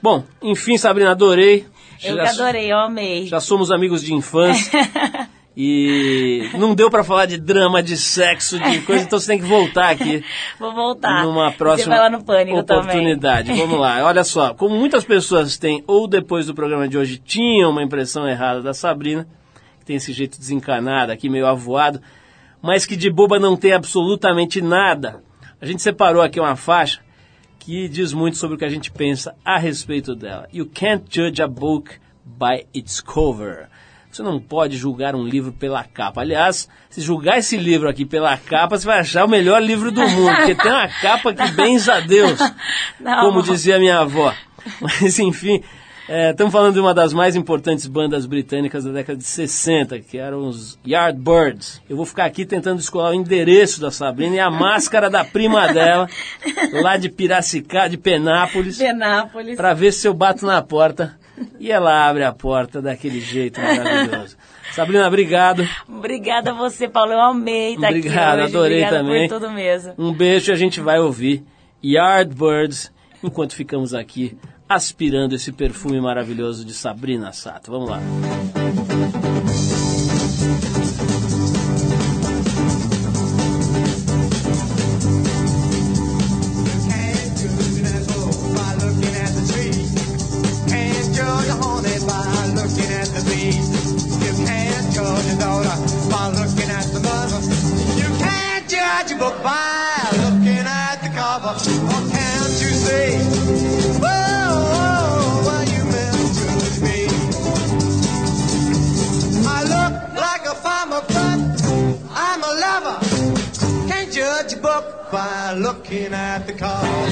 Bom, enfim, Sabrina, adorei. Eu Já- que adorei, eu amei. Já somos amigos de infância. e não deu pra falar de drama, de sexo, de coisa, então você tem que voltar aqui Vou voltar. numa Você próxima vai lá no Pânico oportunidade. também. Vamos lá. Olha só, como muitas pessoas têm, ou depois do programa de hoje, tinham uma impressão errada da Sabrina, que tem esse jeito desencanado aqui, meio avoado, mas que de boba não tem absolutamente nada. A gente separou aqui uma faixa que diz muito sobre o que a gente pensa a respeito dela. You can't judge a book by its cover. Você não pode julgar um livro pela capa. Aliás, se julgar esse livro aqui pela capa, você vai achar o melhor livro do mundo, porque tem uma capa que benza a Deus, Não. como dizia minha avó. Mas enfim, estamos falando de uma das mais importantes bandas britânicas da década de 60, que eram os Yardbirds. Eu vou ficar aqui tentando descolar o endereço da Sabrina e a máscara da prima dela, lá de Piracicaba, de Penápolis, Penápolis. para ver se eu bato na porta e ela abre a porta daquele jeito maravilhoso. Sabrina, obrigado. Obrigada a você, Paulo. Eu amei estar Obrigado, aqui hoje. adorei Obrigada também. por tudo mesmo. Um beijo e a gente vai ouvir Yardbirds enquanto ficamos aqui aspirando esse perfume maravilhoso de Sabrina Sato. Vamos lá. Looking at the cover.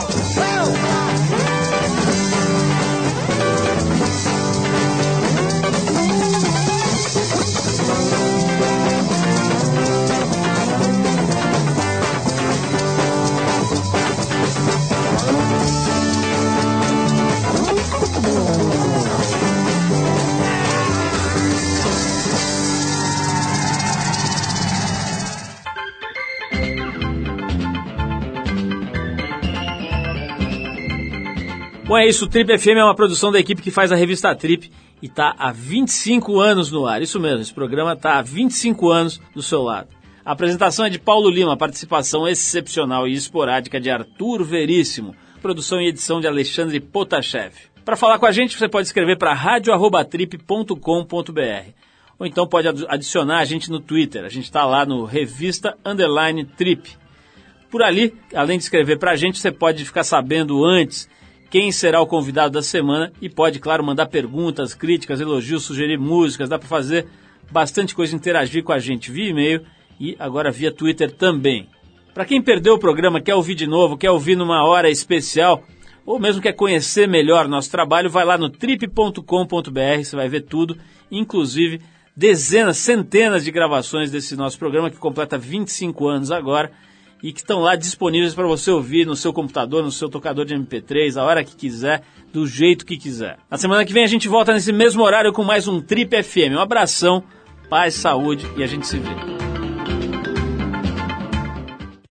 Whoa! Bom, é isso. O Trip FM é uma produção da equipe que faz a revista Trip e está há 25 anos no ar. Isso mesmo, esse programa está há 25 anos do seu lado. A apresentação é de Paulo Lima, participação excepcional e esporádica de Arthur Veríssimo, produção e edição de Alexandre Potashev. Para falar com a gente, você pode escrever para radio@trip.com.br ou então pode adicionar a gente no Twitter. A gente está lá no Revista Underline Trip. Por ali, além de escrever para a gente, você pode ficar sabendo antes quem será o convidado da semana e pode, claro, mandar perguntas, críticas, elogios, sugerir músicas. Dá para fazer bastante coisa, interagir com a gente via e-mail e agora via Twitter também. Para quem perdeu o programa, quer ouvir de novo, quer ouvir numa hora especial, ou mesmo quer conhecer melhor nosso trabalho, vai lá no trip.com.br, você vai ver tudo, inclusive dezenas, centenas de gravações desse nosso programa que completa 25 anos agora e que estão lá disponíveis para você ouvir no seu computador, no seu tocador de MP3, a hora que quiser, do jeito que quiser. Na semana que vem a gente volta nesse mesmo horário com mais um Trip FM. Um abração, paz, saúde e a gente se vê.